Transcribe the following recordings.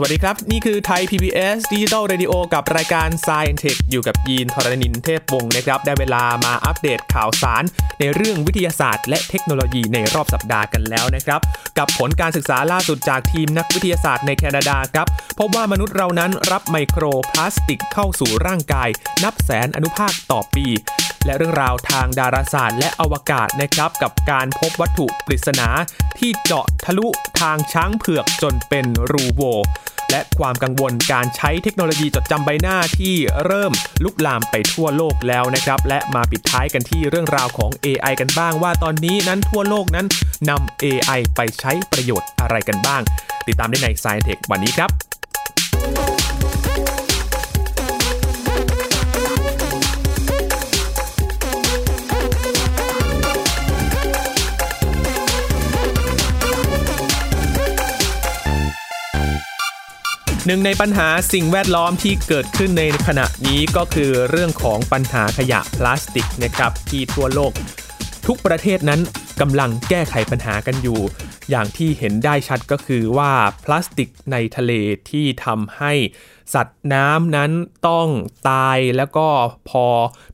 สวัสดีครับ นี่คือไทย PBS Digital Radio กับรายการ Science Tech อยู่กับยีนทรณินเทพวงศ์นะครับ ได้เวลามาอัปเดตข่าวสาร ในเรื่องวิทยาศาสตร์และเทคโนโลยีในรอบสัปดาห์กันแล้วนะครับ กับผลการศึกษาล่าสุดจากทีมนักวิทยาศาสตร์ในแคนาดาครับ พบว่ามนุษย์เรานั้นรับไมโครพลาสติกเข้าสู่ร่างกาย นับแสนอนุภาคต่อปี และเรื่องราวทางดาราศาสตร์และอวกาศนะครับกับการพบวัตถุปริศนา ที่เจาะทะลุทางช้างเผือกจนเป็นรูโวและความกังวลการใช้เทคโนโลยีจดจำใบหน้าที่เริ่มลุกลามไปทั่วโลกแล้วนะครับ และมาปิดท้ายกันที่เรื่องราวของ AI กันบ้างว่าตอนนี้นั้นทั่วโลกนั้นนำ AI ไปใช้ประโยชน์อะไรกันบ้าง ติดตามได้ใน Science Tech วันนี้ครับ หนึ่งในปัญหาสิ่งแวดล้อมที่เกิดขึ้นในขณะนี้ก็คือเรื่องของปัญหาขยะพลาสติกนะครับที่ทั่วโลก ทุกประเทศนั้นกำลังแก้ไขปัญหากันอยู่ อย่างที่เห็นได้ชัดก็คือว่าพลาสติกในทะเลที่ทำให้สัตว์น้ำนั้นต้องตายแล้วก็พอ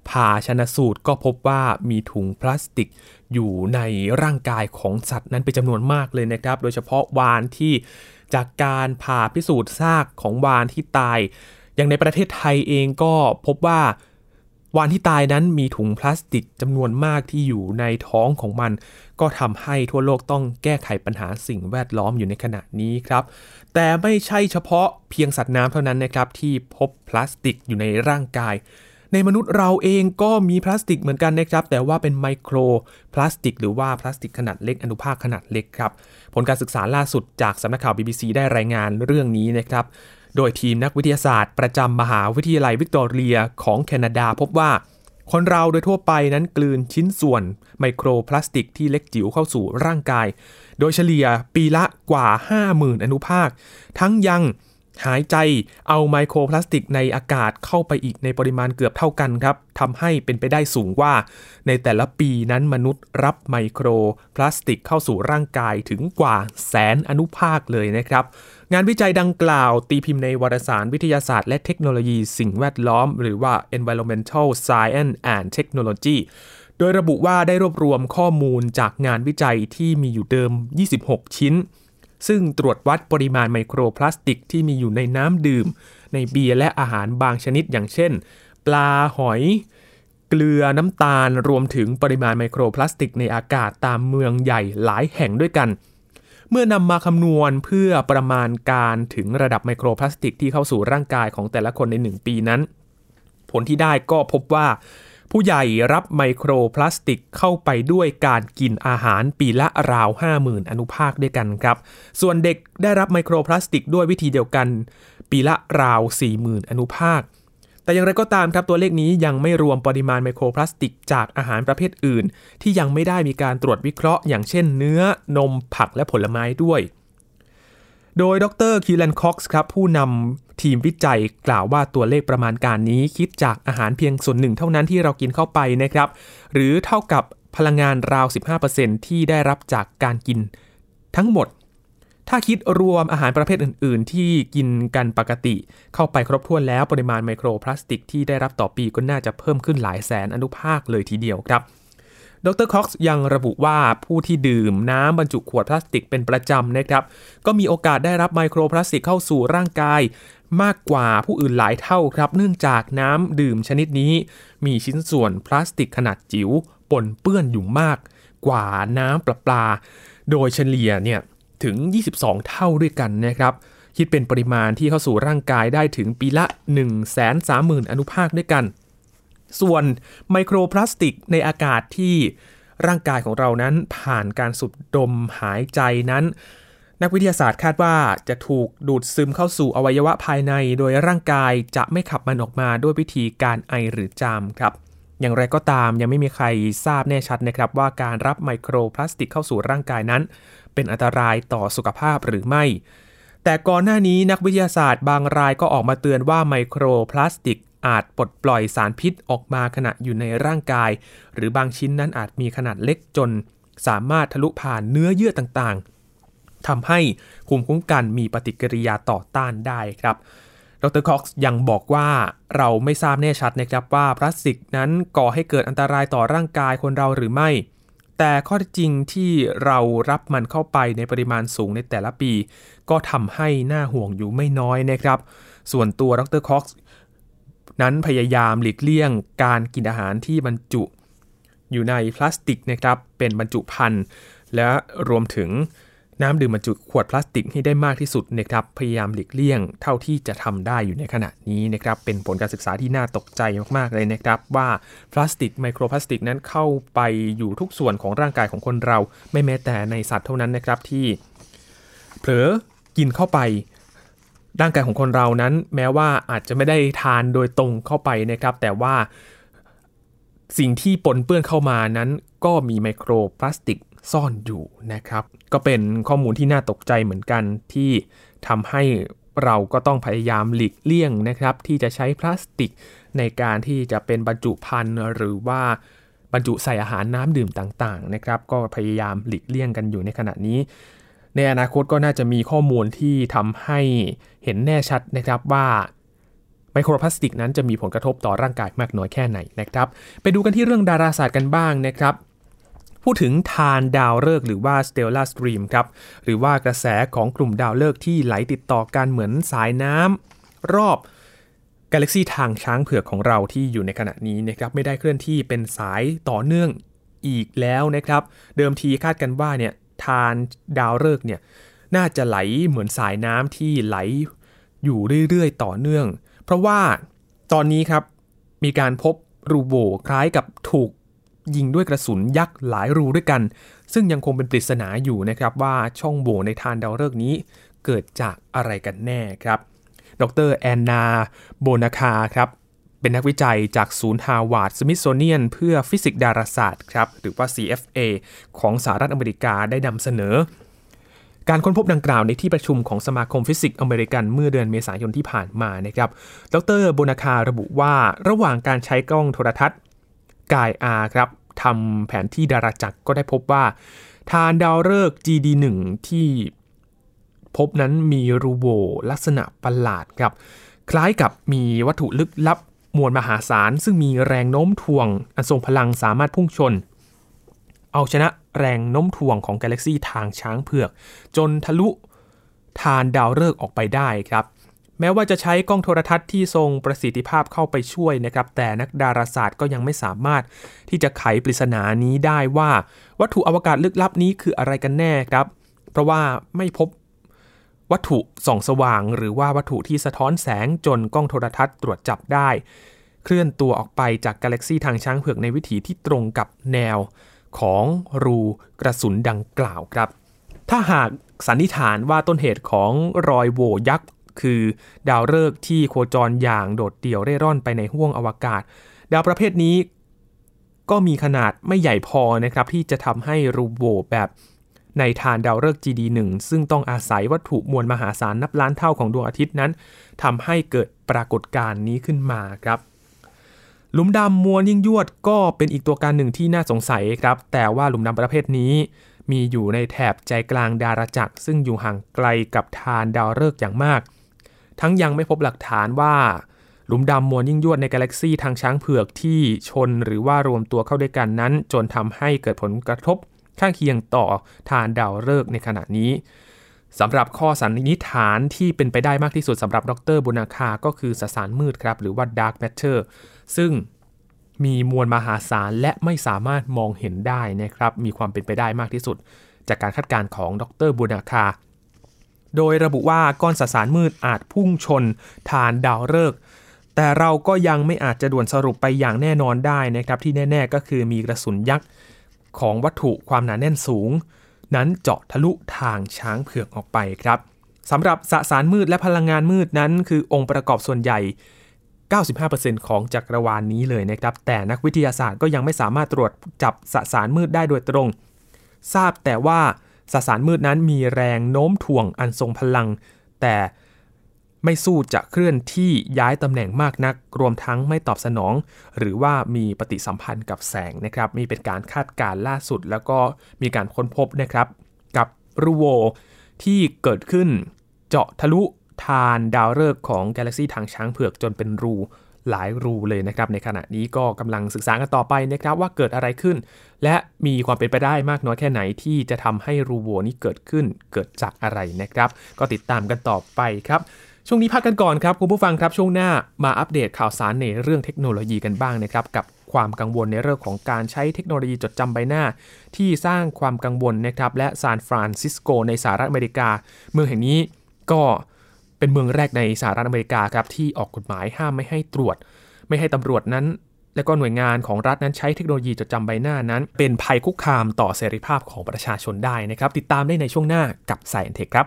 ผ่าชนะสูตรก็พบว่ามีถุงพลาสติกอยู่ในร่างกายของสัตว์นั้นเป็นจำนวนมากเลยนะครับ โดยเฉพาะวานที่ จากการผ่าพิสูจน์ซากของวานที่ตาย อย่างในประเทศไทยเองก็พบว่าวานที่ตายนั้นมีถุงพลาสติกจำนวนมากที่อยู่ในท้องของมัน ก็ทำให้ทั่วโลกต้องแก้ไขปัญหาสิ่งแวดล้อมอยู่ในขณะนี้ครับ แต่ไม่ใช่เฉพาะเพียงสัตว์น้ำเท่านั้นนะครับที่พบพลาสติกอยู่ในร่างกาย ในมนุษย์เราเองก็มีพลาสติกเหมือนกันนะครับ แต่ว่าเป็นไมโครพลาสติก หรือว่าพลาสติกขนาดเล็กอนุภาคขนาดเล็กครับ ผลการศึกษาล่าสุดจากสำนักข่าว BBC ได้รายงานเรื่องนี้นะครับ โดยทีมนักวิทยาศาสตร์ ประจำมหาวิทยาลัยวิกตอเรียของแคนาดาพบว่าคนเราโดยทั่วไปนั้นกลืนชิ้นส่วนไมโครพลาสติกที่เล็กจิ๋วเข้าสู่ร่างกาย โดยเฉลี่ยปีละกว่า 50,000 อนุภาค ทั้งยัง หายใจเอาไมโครพลาสติกในอากาศเข้าไปอีกในปริมาณเกือบเท่ากันครับทำให้เป็นไปได้สูงว่า ในแต่ละปีนั้นมนุษย์รับไมโครพลาสติกเข้าสู่ร่างกายถึงกว่าแสนอนุภาคเลยนะครับ งานวิจัยดังกล่าว ตีพิมพ์ในวารสารวิทยาศาสตร์และเทคโนโลยีสิ่งแวดล้อม หรือว่า Environmental Science and Technology โดยระบุว่าได้รวบรวมข้อมูลจากงานวิจัยที่มีอยู่เดิม 26 ชิ้น ซึ่งตรวจวัดปริมาณไมโครพลาสติกที่มีอยู่ในน้ำดื่ม ในเบียร์และอาหารบางชนิดอย่างเช่น ปลาหอย เกลือน้ำตาลรวมถึงปริมาณไมโครพลาสติกในอากาศตามเมืองใหญ่หลายแห่งด้วยกัน เมื่อนำมาคำนวณเพื่อประมาณการถึงระดับไมโครพลาสติกที่เข้าสู่ร่างกายของแต่ละคนใน 1 ปีนั้น ผลที่ได้ก็พบว่า ผู้ใหญ่รับไมโครพลาสติกเข้าไปด้วยการกินอาหารปีละราว 50,000 อนุภาคด้วยกันครับ ส่วนเด็กได้รับไมโครพลาสติกด้วยวิธีเดียวกัน ปีละราว 40,000 อนุภาค แต่อย่างไรก็ตามครับตัวเลขนี้ยังไม่รวมปริมาณไมโครพลาสติกจากอาหารประเภทอื่น ที่ยังไม่ได้มีการตรวจวิเคราะห์ อย่างเช่นเนื้อนมผักและผลไม้ด้วย โดยดรคิวแลนคอกซ์ครับผู้นำทีมวิจัยกล่าวว่าตัวเลขประมาณการนี้ คิดจากอาหารเพียงส่วนหนึ่งเท่านั้นที่เรากินเข้าไปนะครับ หรือเท่ากับพลังงานราว 15%ที่ได้รับจากการกินทั้งหมด ถ้าคิดรวมอาหารประเภทอื่น ๆ ที่กินกันปกติ เข้าไปครบถ้วนแล้วปริมาณไมโครพลาสติกที่ได้รับต่อปีก็น่าจะเพิ่มขึ้นหลายแสนอนุภาคเลยทีเดียวครับ ดรคอกซ์ยังระบุว่าผู้ที่ดื่มน้ำบรรจุขวดพลาสติกเป็นประจำนะครับ ก็มีโอกาสได้รับไมโครพลาสติกเข้าสู่ร่างกาย มากกว่าผู้อื่นหลายเท่าครับ เนื่องจากน้ำดื่มชนิดนี้ มีชิ้นส่วนพลาสติกขนาดจิ๋วปนเปื้อนอยู่มาก กว่าน้ำประปา โดยเฉลี่ยเนี่ยถึง 22 เท่าด้วยกันนะครับคิดเป็นปริมาณที่เข้าสู่ร่างกายได้ถึงปีละ 130,000 อนุภาคด้วยกัน ส่วนไมโครพลาสติกในอากาศที่ร่างกายของเรานั้นผ่านการสูดดมหายใจนั้น นักวิทยาศาสตร์คาดว่าจะถูกดูดซึมเข้าสู่อวัยวะภายใน โดยร่างกายจะไม่ขับมันออกมาด้วยวิธีการไอหรือจามครับ อย่างไรก็ตามยังไม่มีใครทราบแน่ชัดนะครับ ว่าการรับไมโครพลาสติกเข้าสู่ร่างกายนั้น เป็นอันตรายต่อสุขภาพหรือไม่ แต่ก่อนหน้านี้นักวิทยาศาสตร์บางรายก็ออกมาเตือนว่าไมโครพลาสติก อาจปลดปล่อยสารพิษออกมาขณะอยู่ในร่างกาย หรือบางชิ้นนั้นอาจมีขนาดเล็กจน สามารถทะลุผ่านเนื้อเยื่อต่างๆทำให้ภูมิคุ้มกันมีปฏิกิริยาต่อต้านได้ครับดรคอกซ์ยังบอกว่าเราไม่ทราบแน่ชัดนะครับว่าพลาสติกนั้นก่อให้เกิดอันตรายต่อร่างกายคนเราหรือไม่ แต่ข้อจริงที่เรารับมันเข้าไปในปริมาณสูงในแต่ละปี ก็ทำให้หน่าห่วงอยู่ไม่น้อยนะครับ ส่วนตัวดรคอกซ์ นั้นพยายามหลีกเลี่ยงการกินอาหารที่บรรจุอยู่ในพลาสติกนะครับเป็นบรรจุภัณฑ์และรวมถึงน้ำดื่มบรรจุขวดพลาสติกให้ได้มากที่สุดนะครับพยายามหลีกเลี่ยงเท่าที่จะทำได้อยู่ในขณะนี้นะครับเป็นผลการศึกษาที่น่าตกใจมากๆเลยนะครับ ว่าพลาสติกไมโครพลาสติกนั้นเข้าไปอยู่ทุกส่วนของร่างกายของคนเรา ไม่แม้แต่ในสัตว์เท่านั้นนะครับที่ เผลอกินเข้าไป ร่างกายของคนเรานั้นแม้ว่าอาจจะไม่ได้ทานโดยตรงเข้าไปนะครับ แต่ว่าสิ่งที่ปนเปื้อนเข้ามานั้น ก็มีไมโครพลาสติกซ่อนอยู่นะครับ ก็เป็นข้อมูลที่น่าตกใจเหมือนกันที่ทำให้เราก็ต้องพยายามหลีกเลี่ยงนะครับ ที่จะใช้พลาสติกในการที่จะเป็นบรรจุภัณฑ์หรือว่าบรรจุใส่อาหารน้ำดื่มต่างๆนะครับ ก็พยายามหลีกเลี่ยงกันอยู่ในขณะนี้ ในอนาคตก็น่าจะมีข้อมูลที่ทำให้เห็นแน่ชัดนะครับว่าไมโครพลาสติกนั้นจะมีผลกระทบต่อร่างกายมากน้อยแค่ไหนนะครับ ไปดูกันที่เรื่องดาราศาสตร์กันบ้างนะครับ พูดถึงทานดาวฤกษ์หรือว่า Stellar Stream ครับ หรือว่ากระแสของกลุ่มดาวฤกษ์ที่ไหลติดต่อกันเหมือนสายน้ำรอบกาแล็กซีทางช้างเผือกของเราที่อยู่ในขณะนี้นะครับไม่ได้เคลื่อนที่เป็นสายต่อเนื่องอีกแล้วนะครับ เดิมทีคาดกันว่าเนี่ย ทานดาวฤกษ์เนี่ยน่าจะไหลเหมือนสายน้ำที่ไหลอยู่เรื่อยๆ ต่อเนื่อง เพราะว่าตอนนี้ครับมีการพบรูโบ๋คล้ายกับถูกยิงด้วยกระสุนยักษ์หลายรูด้วยกัน ซึ่งยังคงเป็นปริศนาอยู่นะครับว่าช่องโหว่ในธารดาวฤกษ์นี้เกิดจากอะไรกันแน่ครับ ดรแอนนาโบนาคาครับ เป็นนักวิจัยจากศูนย์ฮาร์วาร์ดสมิธโซเนียนเพื่อฟิสิกส์ดาราศาสตร์ครับหรือว่า CFA ของสหรัฐอเมริกาได้นำเสนอ การค้นพบดังกล่าวในที่ประชุมของสมาคมฟิสิกส์อเมริกันเมื่อเดือนเมษายนที่ผ่านมานะครับ ดรโบนาคาระบุว่าระหว่างการใช้กล้องโทรทรรศน์กายอาครับทำแผนที่ดาราจักรก็ได้พบว่า ธารดาวฤกษ์ GD1 ที่พบนั้นมีรูโบ๋ลักษณะประหลาดครับ คล้ายกับมีวัตถุลึกลับ มวลมหาศาลซึ่งมีแรงโน้มถ่วง อันทรงพลังสามารถพุ่งชน เอาชนะแรงโน้มถ่วงของกาแล็กซีทางช้างเผือก จนทะลุทานดาวฤกษ์ออกไปได้ครับ แม้ว่าจะใช้กล้องโทรทัศน์ที่ทรงประสิทธิภาพเข้าไปช่วยนะครับ แต่นักดาราศาสตร์ก็ยังไม่สามารถที่จะไขปริศนานี้ได้ว่า วัตถุอวกาศลึกลับนี้คืออะไรกันแน่ครับ เพราะว่าไม่พบ วัตถุส่องสว่าง หรือว่าวัตถุที่สะท้อนแสงจนกล้องโทรทัศน์ตรวจจับได้ เคลื่อนตัวออกไปจากกาแล็กซีทางช้างเผือกในวิถีที่ตรงกับแนวของรูกระสุนดังกล่าวครับ ถ้าหากสันนิษฐานว่าต้นเหตุของรอยโวยักษ์คือดาวฤกษ์ที่โคจรอย่างโดดเดี่ยวเร่ร่อนไปในห้วงอวกาศ ดาวประเภทนี้ก็มีขนาดไม่ใหญ่พอนะครับที่จะทำให้รูโบแบบ ในฐานดาวฤกษ์ GD1 ซึ่งต้องอาศัยวัตถุมวลมหาศาลนับล้านเท่าของดวงอาทิตย์นั้นทำให้เกิดปรากฏการณ์นี้ขึ้นมาครับ หลุมดำมวลยิ่งยวดก็เป็นอีกตัวการหนึ่งที่น่าสงสัยครับ แต่ว่าหลุมดำประเภทนี้ มีอยู่ในแถบใจกลางดาราจักร ซึ่งอยู่ห่างไกลกับทานดาวฤกษ์อย่างมาก ทั้งยังไม่พบหลักฐานว่าหลุมดำมวลยิ่งยวดในกาแล็กซีทางช้างเผือกที่ชนหรือว่ารวมตัวเข้าด้วยกันนั้น จนทำให้เกิดผลกระทบ ข้างเคียงต่อทานดาวฤกษ์ในขณะนี้สำหรับข้อสันนิษฐานที่เป็นไปได้มากที่สุดสำหรับดรบุนาคาก็คือสสารมืดครับ หรือว่า dark matter ซึ่งมีมวลมหาศาลและไม่สามารถมองเห็นได้นะครับ มีความเป็นไปได้มากที่สุด จากการคาดการณ์ของดรบุนาคา โดยระบุว่าก้อนสสารมืดอาจพุ่งชนฐานดาวฤกษ์แต่เราก็ยังไม่อาจจะด่วนสรุปไปอย่างแน่นอนได้นะครับ ที่แน่ ๆ ก็คือมีกระสุนยักษ์ ของวัตถุความหนาแน่นสูง นั้นเจาะทะลุทางช้างเผือกออกไปครับสำหรับสสารมืดและพลังงานมืดนั้น คือองค์ประกอบส่วนใหญ่ 95%ของจักรวาลนนี้เลยนะครับ แต่นักวิทยาศาสตร์ก็ยังไม่สามารถตรวจจับสสารมืดได้โดยตรง ทราบแต่ว่าสสารมืดนั้นมีแรงโน้มถ่วงอันทรงพลัง แต่ ไม่สู้จะเคลื่อนที่ย้ายตำแหน่งมากนัก รวมทั้งไม่ตอบสนอง หรือว่ามีปฏิสัมพันธ์กับแสงนะครับมีเป็นการคาดการล่าสุด แล้วก็มีการค้นพบนะครับกับรูโวที่เกิดขึ้นเจาะทะลุทานดาวฤกษ์ของกาแล็กซีทางช้างเผือกจนเป็นรูหลายรูเลยนะครับ ในขณะนี้ก็กำลังศึกษากันต่อไปนะครับว่าเกิดอะไรขึ้น และมีความเป็นไปได้มากน้อยแค่ไหนที่จะทำให้รูโวนี้เกิดขึ้นเกิดจากอะไรนะครับ ก็ติดตามกันต่อไปครับ ช่วงนี้พักกันก่อนครับคุณผู้ฟังครับช่วงหน้ามาอัปเดตข่าวสารในเรื่องเทคโนโลยีกันบ้างนะครับกับความกังวลในเรื่องของการใช้เทคโนโลยีจดจำใบหน้า ที่สร้างความกังวลนะครับและซานฟรานซิสโกในสหรัฐอเมริกา เมืองแห่งนี้ก็เป็นเมืองแรกในสหรัฐอเมริกาครับที่ออกกฎหมายห้ามไม่ให้ตรวจ ไม่ให้ตำรวจนั้น และก็หน่วยงานของรัฐนั้นใช้เทคโนโลยีจดจำใบหน้านั้น เป็นภัยคุกคามต่อเสรีภาพของประชาชนได้นะครับติดตามได้ในช่วงหน้ากับ s ซ i e n t e ครับ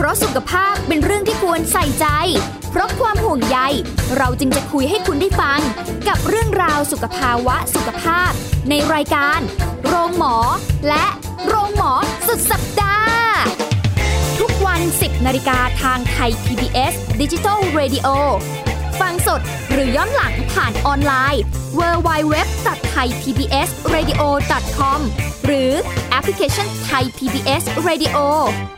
เพราะสุขภาพเป็นเรื่องที่ควรใส่ใจ เพราะความห่วงใย เราจึงจะคุยให้คุณได้ฟัง กับเรื่องราวสุขภาวะสุขภาพ ในรายการ โรงหมอ และโรงหมอสุดสัปดาห์ทุกวัน 10นาฬิกาทางไทย PBS d i g i ดิจิ Radio ฟังสดหรือย้อนหลังผ่านออนไลน์ www.thaipbsradio.com หรือแอปพลิเคชัน Thai PBS Radio เ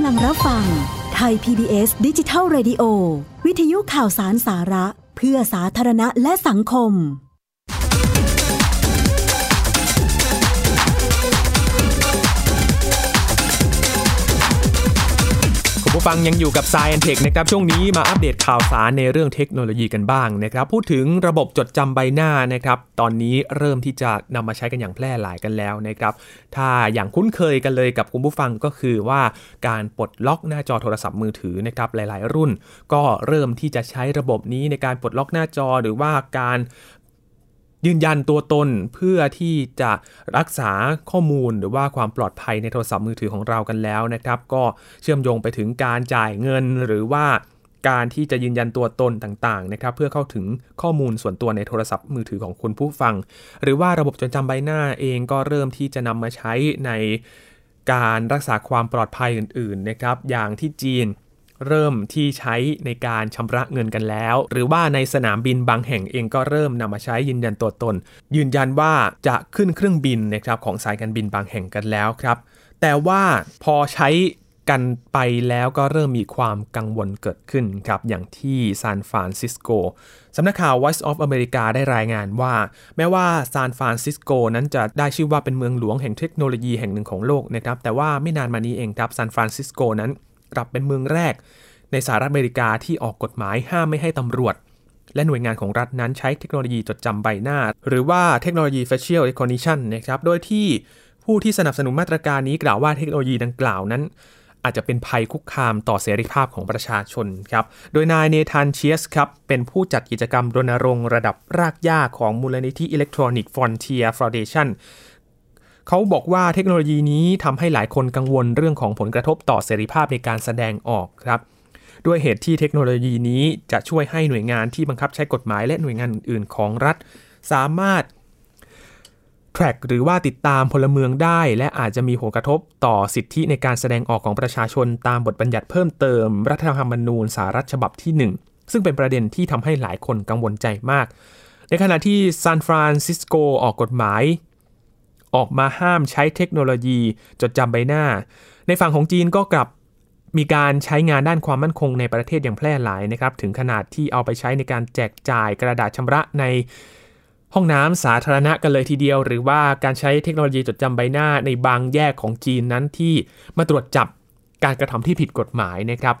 ำลังรับฟังไทย PBS ดิจิทัล Radio วิทยุข่าวสารสาระ เพื่อสาธารณะและสังคม ผู้ฟังยังอยู่กับ s าย e n t e c h นะครับช่วงนี้มาอัปเดตข่าวสารในเรื่องเทคโนโลยีกันบ้างนะครับพูดถึงระบบจดจำใบหน้านะครับตอนนี้เริ่มที่จะนำมาใช้กันอย่างแพร่หลายกันแล้วนะครับถ้าอย่างคุ้นเคยกันเลยกับคุณผู้ฟังก็คือว่าการปลดล็อกหน้าจอโทรศัพท์มือถือนะครับหลาย ๆ รุ่น ก็เริ่มที่จะใช้ระบบนี้ในการปลดล็อกหน้าจอหรือว่าการ ยืนยันตัวตนเพื่อที่จะรักษาข้อมูลหรือว่าความปลอดภัยในโทรศัพท์มือถือของเรากันแล้วนะครับ ก็เชื่อมโยงไปถึงการจ่ายเงินหรือว่าการที่จะยืนยันตัวตนต่างๆนะครับ เพื่อเข้าถึงข้อมูลส่วนตัวในโทรศัพท์มือถือของคุณผู้ฟัง หรือว่าระบบจดจำใบหน้าเองก็เริ่มที่จะนำมาใช้ในการรักษาความปลอดภัยอื่น ๆนะครับ อย่างที่จีน เริ่มที่ใช้ในการชำระเงินกันแล้ว หรือว่าในสนามบินบางแห่งเองก็เริ่มนำมาใช้ยืนยันตัวตน ยืนยันว่าจะขึ้นเครื่องบินนะครับของสายการบินบางแห่งกันแล้วครับ แต่ว่าพอใช้กันไปแล้วก็เริ่มมีความกังวลเกิดขึ้นครับอย่างที่ซานฟรานซิสโกสำนักข่าว Voice of America ได้รายงานว่า แม้ว่าซานฟรานซิสโกนั้นจะได้ชื่อว่าเป็นเมืองหลวงแห่งเทคโนโลยีแห่งหนึ่งของโลกนะครับแต่ว่าไม่นานมานี้เองครับซานฟรานซิสโกนั้น กลับเป็นเมืองแรก ในสหรัฐอเมริกาที่ออกกฎหมายห้ามไม่ให้ตำรวจ และหน่วยงานของรัฐนั้นใช้เทคโนโลยีจดจำใบหน้า หรือว่าเทคโนโลยี facial recognition นะครับโดยที่ผู้ที่สนับสนุนมาตรการนี้กล่าวว่าเทคโนโลยีดังกล่าวนั้น อาจจะเป็นภัยคุกคามต่อเสรีภาพของประชาชนครับ โดยนายเนธานเชียสครับ เป็นผู้จัดกิจกรรมรณรงค์ระดับรากหญ้าของมูลนิธิ Electronic Frontier Foundation เขาบอกว่าเทคโนโลยีนี้ทำให้หลายคนกังวลเรื่องของผลกระทบต่อเสรีภาพในการแสดงออกครับด้วยเหตุที่เทคโนโลยีนี้จะช่วยให้หน่วยงานที่บังคับใช้กฎหมายและหน่วยงานอื่นๆ ของรัฐ สามารถ track หรือว่าติดตามพลเมืองได้ และอาจจะมีผลกระทบต่อสิทธิในการแสดงออกของประชาชนตามบทบัญญัติเพิ่มเติม รัฐธรรมนูญสหรัฐฉบับที่ 1 ซึ่งเป็นประเด็นที่ทำให้หลายคนกังวลใจมาก ในขณะที่ซานฟรานซิสโกออกกฎหมาย ออกมาห้ามใช้เทคโนโลยีจดจำใบหน้า ในฝั่งของจีนก็กลับมีการใช้งานด้านความมั่นคงในประเทศอย่างแพร่หลายนะครับ ถึงขนาดที่เอาไปใช้ในการแจกจ่ายกระดาษชำระในห้องน้ำสาธารณะกันเลยทีเดียว หรือว่าการใช้เทคโนโลยีจดจำใบหน้าในบางแยกของจีนนั้นที่มาตรวจจับการกระทำที่ผิดกฎหมายนะครับ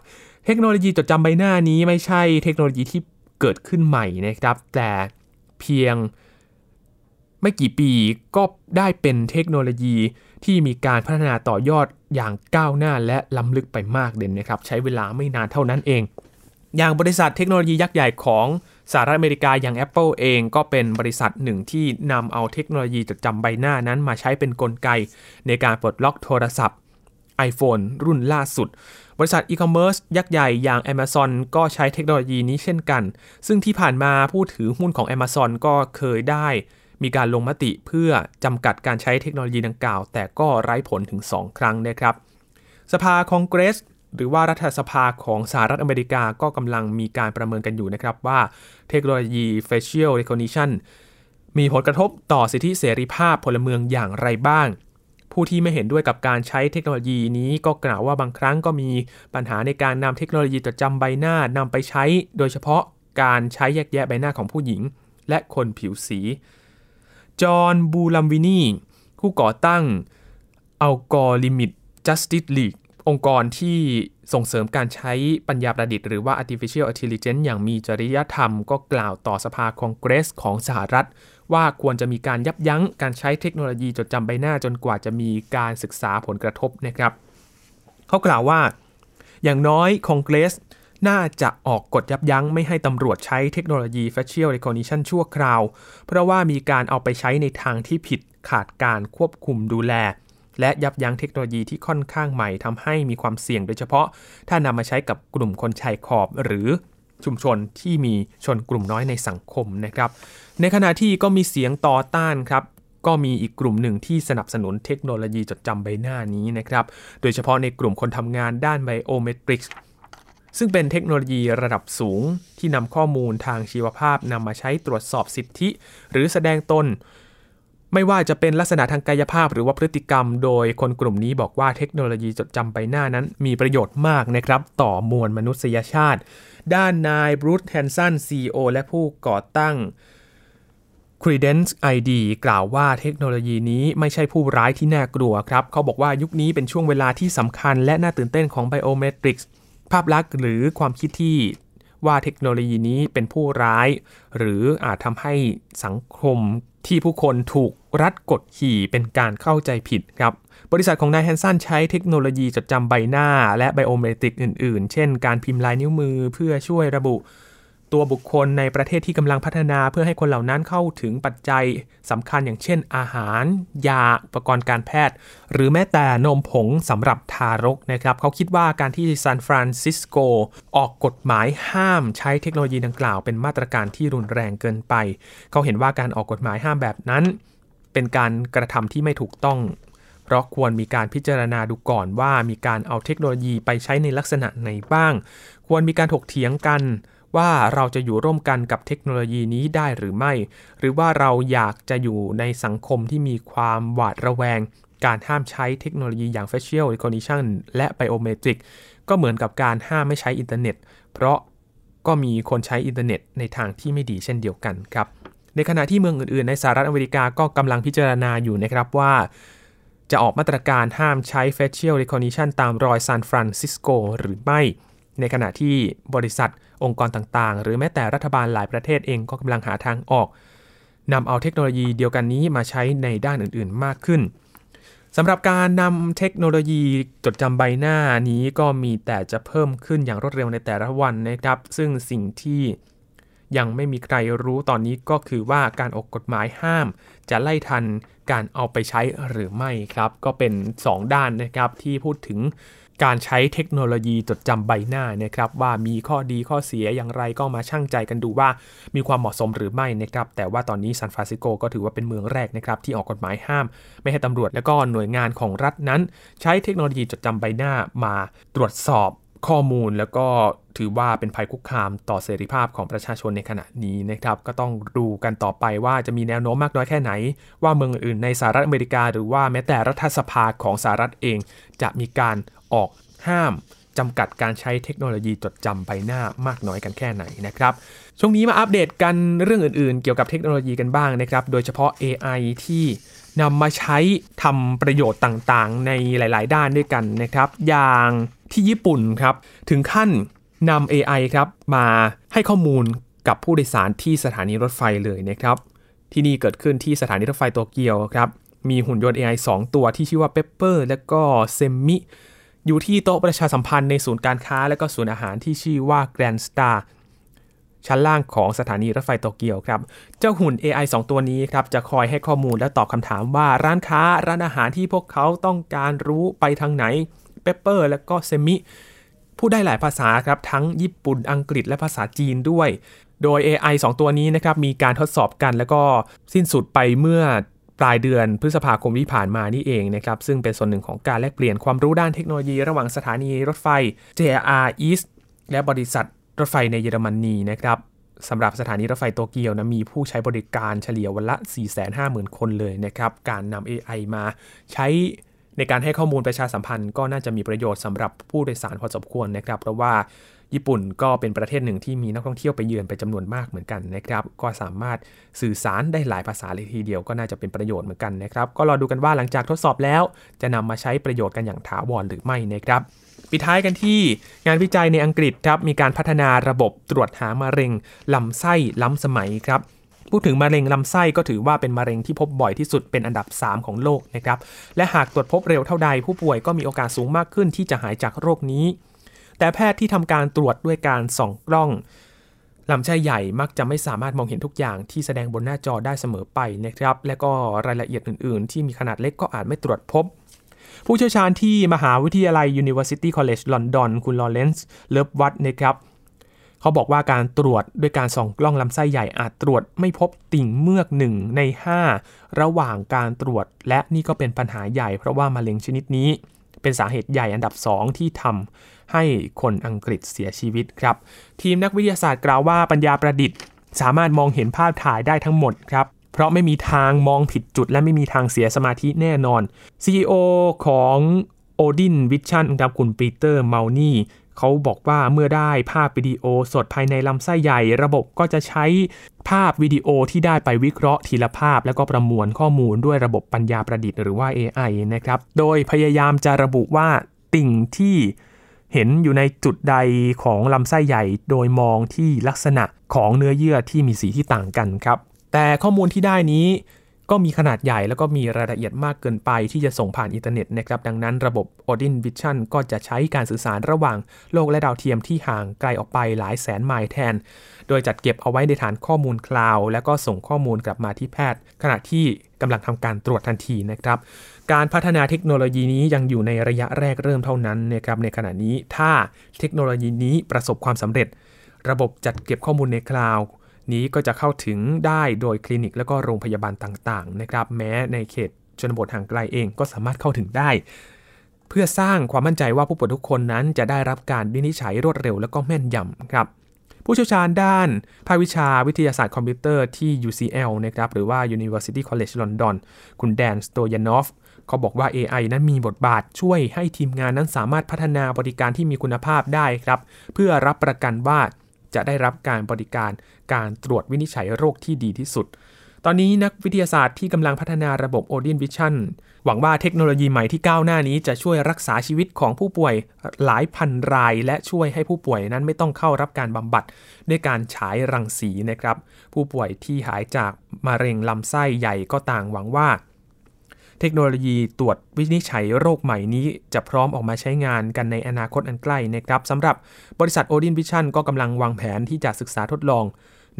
เทคโนโลยีจดจำใบหน้านี้ไม่ใช่เทคโนโลยีที่เกิดขึ้นใหม่นะครับ แต่เพียง ไม่กี่ปีก็ได้เป็นเทคโนโลยีที่มีการพัฒนาต่อยอดอย่างก้าวหน้าและล้ำลึกไปมากเด่นนะครับ ใช้เวลาไม่นานเท่านั้นเอง อย่างบริษัทเทคโนโลยียักษ์ใหญ่ของสหรัฐอเมริกาอย่าง Apple เองก็เป็นบริษัทหนึ่งที่นำเอาเทคโนโลยีจดจำใบหน้านั้นมาใช้เป็นนกลไก ในการปลดล็อกโทรศัพท์ iPhone รุ่นล่าสุด บริษัทอีคอมเมิร์ซยักษ์ใหญ่อย่าง Amazon ก็ใช้เทคโนโลยีนี้เช่นกัน ซึ่งที่ผ่านมาผู้ถือหุ้นของ Amazon ก็เคยได้ มีการลงมติเพื่อจำกัดการใช้เทคโนโลยีดังกล่าว แต่ก็ไร้ผลถึง 2 ครั้งนะครับ สภาคองเกรส หรือว่ารัฐสภาของสหรัฐอเมริกาก็กำลังมีการประเมินกันอยู่นะครับว่าเทคโนโลยี facial recognition มีผลกระทบต่อสิทธิเสรีภาพพลเมืองอย่างไรบ้าง ผู้ที่ไม่เห็นด้วยกับการใช้เทคโนโลยีนี้ก็กล่าวว่าบางครั้งก็มีปัญหาในการนำเทคโนโลยีจดจำใบหน้านำไปใช้ โดยเฉพาะการใช้แยกแยะใบหน้าของผู้หญิง และคนผิวสี Joy Buolamwini ผู้ก่อตั้ง Algorithmic Justice League องค์กรที่ส่งเสริมการใช้ปัญญาประดิษฐ์หรือว่า artificial intelligence อย่างมีจริยธรรม ก็กล่าวต่อสภาคองเกรสของสหรัฐ ว่าควรจะมีการยับยั้งการใช้เทคโนโลยีจดจำใบหน้าจนกว่าจะมีการศึกษาผลกระทบนะครับ เขากล่าวว่า อย่างน้อยคองเกรส น่าจะออกกฎยับยั้งไม่ให้ตำรวจใช้เทคโนโลยี facial recognition ชั่วคราว เพราะว่ามีการเอาไปใช้ในทางที่ผิดขาดการควบคุมดูแล และยับยั้งเทคโนโลยีที่ค่อนข้างใหม่ทำให้มีความเสี่ยงโดยเฉพาะ ถ้านำมาใช้กับกลุ่มคนชายขอบหรือชุมชนที่มีชนกลุ่มน้อยในสังคมนะครับ ในขณะที่ก็มีเสียงต่อต้านครับก็มีอีกกลุ่มหนึ่งที่สนับสนุนเทคโนโลยีจดจำใบหน้านี้นะครับ โดยเฉพาะในกลุ่มคนทำงานด้านไบโอเมตริกส์ ซึ่งเป็นเทคโนโลยีระดับสูงที่นำข้อมูลทางชีวภาพนำมาใช้ตรวจสอบสิทธิ หรือแสดงตน ไม่ว่าจะเป็นลักษณะทางกายภาพหรือว่าพฤติกรรม โดยคนกลุ่มนี้บอกว่าเทคโนโลยีจดจำใบหน้านั้น มีประโยชน์มากนะครับ ต่อมวลมนุษยชาติ ด้านนายบรูซแฮนสันซีอและผู้ก่อตั้ง Credence ID กล่าวว่าเทคโนโลยีนี้ไม่ใช่ผู้ร้ายที่น่ากลัวครับ เขาบอกว่ายุคนี้เป็นช่วงเวลาที่สำคัญและน่าตื่นเต้นของ Biometrics ภาพลักษณ์หรือความคิดที่ว่าเทคโนโลยีนี้เป็นผู้ร้าย หรืออาจทำให้สังคมที่ผู้คนถูกรัดกดขี่เป็นการเข้าใจผิดครับ บริษัทของนายแฮนสันใช้เทคโนโลยีจดจำใบหน้า และไบโอเมตริกอื่นๆ เช่นการพิมพ์ลายนิ้วมือเพื่อช่วยระบุ ตัวบุคคลในประเทศที่กำลังพัฒนาเพื่อให้คนเหล่านั้นเข้าถึงปัจจัยสำคัญอย่างเช่น อาหาร ยาอุปกรณ์การแพทย์ หรือแม้แต่นมผงสำหรับทารกนะครับ เขาคิดว่าการที่ซานฟรานซิสโกออกกฎหมายห้ามใช้เทคโนโลยีดังกล่าว เป็นมาตรการที่รุนแรงเกินไป เขาเห็นว่าการออกกฎหมายห้ามแบบนั้น เป็นการกระทำที่ไม่ถูกต้องเพราะควรมีการพิจารณาดูก่อนว่ามีการเอาเทคโนโลยีไปใช้ในลักษณะไหนบ้าง ควรมีการถกเถียงกัน ว่าเราจะอยู่ร่วมกันกับเทคโนโลยีนี้ได้หรือไม่ หรือว่าเราอยากจะอยู่ในสังคมที่มีความหวาดระแวง การห้ามใช้เทคโนโลยีอย่าง facial recognition และ biometric ก็เหมือนกับการห้ามไม่ใช้อินเทอร์เน็ต เพราะก็มีคนใช้อินเทอร์เน็ตในทางที่ไม่ดีเช่นเดียวกันครับ ในขณะที่เมืองอื่นๆ ในสหรัฐอเมริกาก็กำลังพิจารณาอยู่นะครับว่าจะออกมาตรการห้ามใช้ facial recognition ตามรอยซานฟรานซิสโกหรือไม่ ในขณะที่บริษัท องค์กรต่างๆ หรือแม้แต่รัฐบาลหลายประเทศเองก็กำลังหาทางออกนำเอาเทคโนโลยีเดียวกันนี้มาใช้ในด้านอื่นๆมากขึ้นสำหรับการนำเทคโนโลยีจดจำใบหน้านี้ก็มีแต่จะเพิ่มขึ้นอย่างรวดเร็วในแต่ละวันนะครับ ซึ่งสิ่งที่ยังไม่มีใครรู้ตอนนี้ก็คือว่าการออกกฎหมายห้าม จะไล่ทันการเอาไปใช้หรือไม่ครับ ก็เป็น 2 ด้านนะครับที่พูดถึง การใช้เทคโนโลยีจดจำใบหน้านะครับว่ามีข้อดีข้อเสียอย่างไรก็มาชั่งใจกันดูว่ามีความเหมาะสมหรือไม่นะครับแต่ว่าตอนนี้ซานฟรานซิสโกก็ถือว่าเป็นเมืองแรกนะครับที่ออกกฎหมายห้าม ไม่ให้ตำรวจและก็หน่วยงานของรัฐนั้น ใช้เทคโนโลยีจดจำใบหน้ามาตรวจสอบข้อมูลแล้วก็ถือว่าเป็นภัยคุกคามต่อเสรีภาพของประชาชนในขณะนี้นะครับ ก็ต้องดูกันต่อไปว่าจะมีแนวโน้มมากน้อยแค่ไหน ว่าเมืองอื่นในสหรัฐอเมริกา หรือว่าแม้แต่รัฐสภาของสหรัฐเอง จะมีการ ออกห้ามจำกัดการใช้เทคโนโลยีจดจำใบหน้ามากน้อยกันแค่ไหนนะครับ ช่วงนี้มาอัปเดตกันเรื่องอื่นๆ เกี่ยวกับเทคโนโลยีกันบ้างนะครับ โดยเฉพาะ AI ที่นำมาใช้ทำประโยชน์ต่างๆ ในหลาย ๆ ด้านด้วยกันนะครับ อย่างที่ญี่ปุ่นครับ ถึงขั้นนำ AI ครับมาให้ข้อมูลกับผู้โดยสารที่สถานีรถไฟเลยนะครับ ที่นี่เกิดขึ้นที่สถานีรถไฟโตเกียวครับ มีหุ่นยนต์ AI 2 ตัวที่ชื่อว่า Pepper และก็ SEMMI อยู่ที่โต๊ะประชาสัมพันธ์ในศูนย์การค้า และก็ศูนย์อาหารที่ชื่อว่า GranSta ชั้นล่างของสถานีรถไฟโตเกียวครับ เจ้าหุ่น AI 2 ตัวนี้ครับ จะคอยให้ข้อมูลและตอบคำถามว่าร้านค้าร้านอาหารที่พวกเขาต้องการรู้ไปทางไหนPepper และก็ SEMMI พูดได้หลายภาษาครับ ทั้งญี่ปุ่นอังกฤษและภาษาจีนด้วย โดย AI 2 ตัวนี้นะครับ มีการทดสอบกันแล้วก็สิ้นสุดไปเมื่อ ปลายเดือนพฤษภาคมที่ผ่านมานี่เองนะครับซึ่งเป็นส่วนหนึ่งของการแลกเปลี่ยนความรู้ด้านเทคโนโลยีระหว่างสถานีรถไฟ JR East และบริษัทรถไฟในเยอรมนีนะครับสำหรับสถานีรถไฟโตเกียวนะมีผู้ใช้บริการเฉลี่ยวันละ 450,000 คนเลยนะครับ การนำ AI มาใช้ในการให้ข้อมูลประชาสัมพันธ์ก็น่าจะมีประโยชน์สำหรับผู้โดยสารพอสมควรนะครับ เพราะว่า ญี่ปุ่นก็เป็นประเทศหนึ่งที่มีนักท่องเที่ยวไปเยือนไปจำนวนมากเหมือนกันนะครับ ก็สามารถสื่อสารได้หลายภาษาเลยทีเดียวก็น่าจะเป็นประโยชน์เหมือนกันนะครับ ก็รอดูกันว่าหลังจากทดสอบแล้ว จะนำมาใช้ประโยชน์กันอย่างถาวรหรือไม่นะครับปิดท้ายกันที่งานวิจัยในอังกฤษครับมีการพัฒนาระบบตรวจหามะเร็งลำไส้ล้ำสมัยครับพูดถึงมะเร็งลำไส้ก็ถือว่าเป็นมะเร็งที่พบบ่อยที่สุดเป็นอันดับ 3 ของโลกนะครับ และหากตรวจพบเร็วเท่าใดผู้ป่วยก็มีโอกาสสูงมากขึ้นที่จะหายจากโรคนี้ แต่แพทย์ที่ทำการตรวจด้วยการส่องกล้องลำไส้ใหญ่มักจะไม่สามารถมองเห็นทุกอย่างที่แสดงบนหน้าจอได้เสมอไปนะครับ และก็รายละเอียดอื่น ๆ ที่มีขนาดเล็กก็อาจไม่ตรวจพบ ผู้เชี่ยวชาญที่มหาวิทยาลัย University College London คุณ Laurence Lovat นะครับเขาบอกว่าการตรวจด้วยการส่องกล้องลำไส้ใหญ่อาจตรวจไม่พบติ่งเมือกหนึ่งใน 5 ระหว่างการตรวจ และนี่ก็เป็นปัญหาใหญ่เพราะว่ามะเร็งชนิดนี้ เป็นสาเหตุใหญ่อันดับ 2 ที่ทำ ให้คนอังกฤษเสียชีวิตครับ ทีมนักวิทยาศาสตร์กล่าวว่าปัญญาประดิษฐ์ สามารถมองเห็นภาพถ่ายได้ทั้งหมดครับ เพราะไม่มีทางมองผิดจุด และไม่มีทางเสียสมาธิแน่นอน CEO ของ Odin Vision ครับคุณปีเตอร์เมานี่เขาบอกว่าเมื่อได้ภาพวิดีโอสดภายในลำไส้ใหญ่ ระบบก็จะใช้ภาพวิดีโอที่ได้ไปวิเคราะห์ทีละภาพ แล้วก็ประมวลข้อมูลด้วยระบบปัญญาประดิษฐ์หรือว่า AI นะครับ โดยพยายามจะระบุว่าติ่งที่ เห็นอยู่ในจุดใดของลำไส้ใหญ่โดยมองที่ลักษณะของเนื้อเยื่อที่มีสีที่ต่างกันครับ แต่ข้อมูลที่ได้นี้ก็มีขนาดใหญ่แล้วก็มีรายละเอียดมากเกินไปที่จะส่งผ่านอินเทอร์เน็ตนะครับดังนั้นระบบ Odin Vision ก็จะใช้การสื่อสารระหว่างโลกและดาวเทียมที่ห่างไกลออกไปหลายแสนไมล์แทน โดยจัดเก็บเอาไว้ในฐานข้อมูลคลาวด์แล้วก็ส่งข้อมูลกลับมาที่แพทย์ ขณะที่กำลังทำการตรวจทันทีนะครับ การพัฒนาเทคโนโลยีนี้ยังอยู่ในระยะแรกเริ่มเท่านั้นนะครับในขณะนี้ถ้าเทคโนโลยีนี้ประสบความสำเร็จ ระบบจัดเก็บข้อมูลในคลาวด์นี้ก็จะเข้าถึงได้โดยคลินิกและก็โรงพยาบาลต่างๆนะครับแม้ในเขตชนบทห่างไกลเองก็สามารถเข้าถึงได้ เพื่อสร้างความมั่นใจว่าผู้ป่วยทุกคนนั้นจะได้รับการวินิจฉัยรวดเร็วและก็แม่นยำครับผู้เชี่ยวชาญด้านภาควิชาวิทยาศาสตร์คอมพิวเตอร์ที่ UCL นะครับหรือว่า University College London คุณ Dan Stoyanov เขาบอกว่า AI นั้นมีบทบาทช่วยให้ทีมงานนั้นสามารถพัฒนาบริการที่มีคุณภาพได้ครับ เพื่อรับประกันว่าจะได้รับการบริการการตรวจวินิจฉัยโรคที่ดีที่สุด ตอนนี้นักวิทยาศาสตร์ที่กำลังพัฒนาระบบ Odin Vision หวังว่าเทคโนโลยีใหม่ที่ก้าวหน้านี้จะช่วยรักษาชีวิตของผู้ป่วยหลายพันราย และช่วยให้ผู้ป่วยนั้นไม่ต้องเข้ารับการบำบัดด้วยการฉายรังสีนะครับ ผู้ป่วยที่หายจากมะเร็งลำไส้ใหญ่ก็ต่างหวังว่า เทคโนโลยีตรวจวินิจฉัยโรคใหม่นี้ จะพร้อมออกมาใช้งานกันในอนาคตอันใกล้นะครับสำหรับบริษัท Odin Vision ก็กำลังวางแผนที่จะศึกษาทดลอง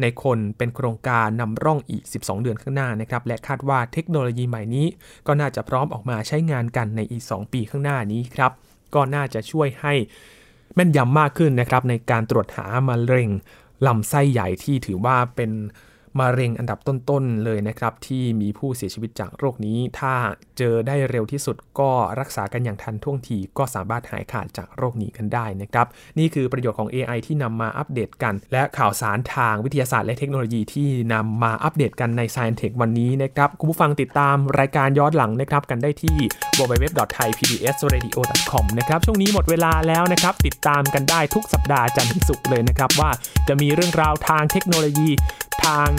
ในคนเป็นโครงการนำร่องอีก 12 เดือนข้างหน้านะครับ และคาดว่าเทคโนโลยีใหม่นี้ ก็น่าจะพร้อมออกมาใช้งานกันในอีก 2 ปีข้างหน้านี้ครับ ก็น่าจะช่วยให้แม่นยำมากขึ้นนะครับในการตรวจหามะเร็งลำไส้ใหญ่ที่ถือว่าเป็น มะเร็งอันดับต้นๆเลยนะครับ ที่มีผู้เสียชีวิตจากโรคนี้ ถ้าเจอได้เร็วที่สุดก็รักษากันอย่างทันท่วงทีก็สามารถหายขาดจากโรคนี้กันได้นะครับ นี่คือประโยชน์ของ AI ที่นำมาอัปเดตกัน และข่าวสารทางวิทยาศาสตร์และเทคโนโลยีที่นำมาอัปเดตกันใน Science Tech วันนี้นะครับคุณผู้ฟังติดตามรายการย้อนหลังนะครับกันได้ที่ www.thaipbsradio.com นะครับช่วงนี้หมดเวลาแล้วนะครับ ติดตามกันได้ทุกสัปดาห์จันทร์ถึงศุกร์เลยนะครับว่าจะมีเรื่องราวทางเทคโนโลยีทาง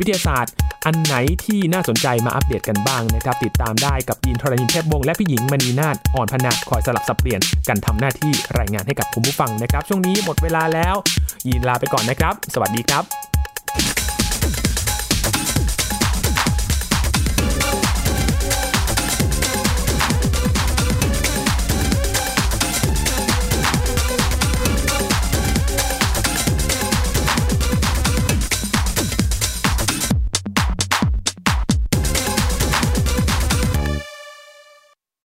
วิทยาศาสตร์ อันไหนที่น่าสนใจมาอัปเดตกันบ้างนะครับ ติดตามได้กับยินทรณินเทพวงศ์และพี่หญิงมณีนาฏอ่อนพนาคอยสลับสับเปลี่ยนกันทำหน้าที่รายงานให้กับคุณผู้ฟังนะครับ ช่วงนี้หมดเวลาแล้ว ยินลาไปก่อนนะครับ สวัสดีครับ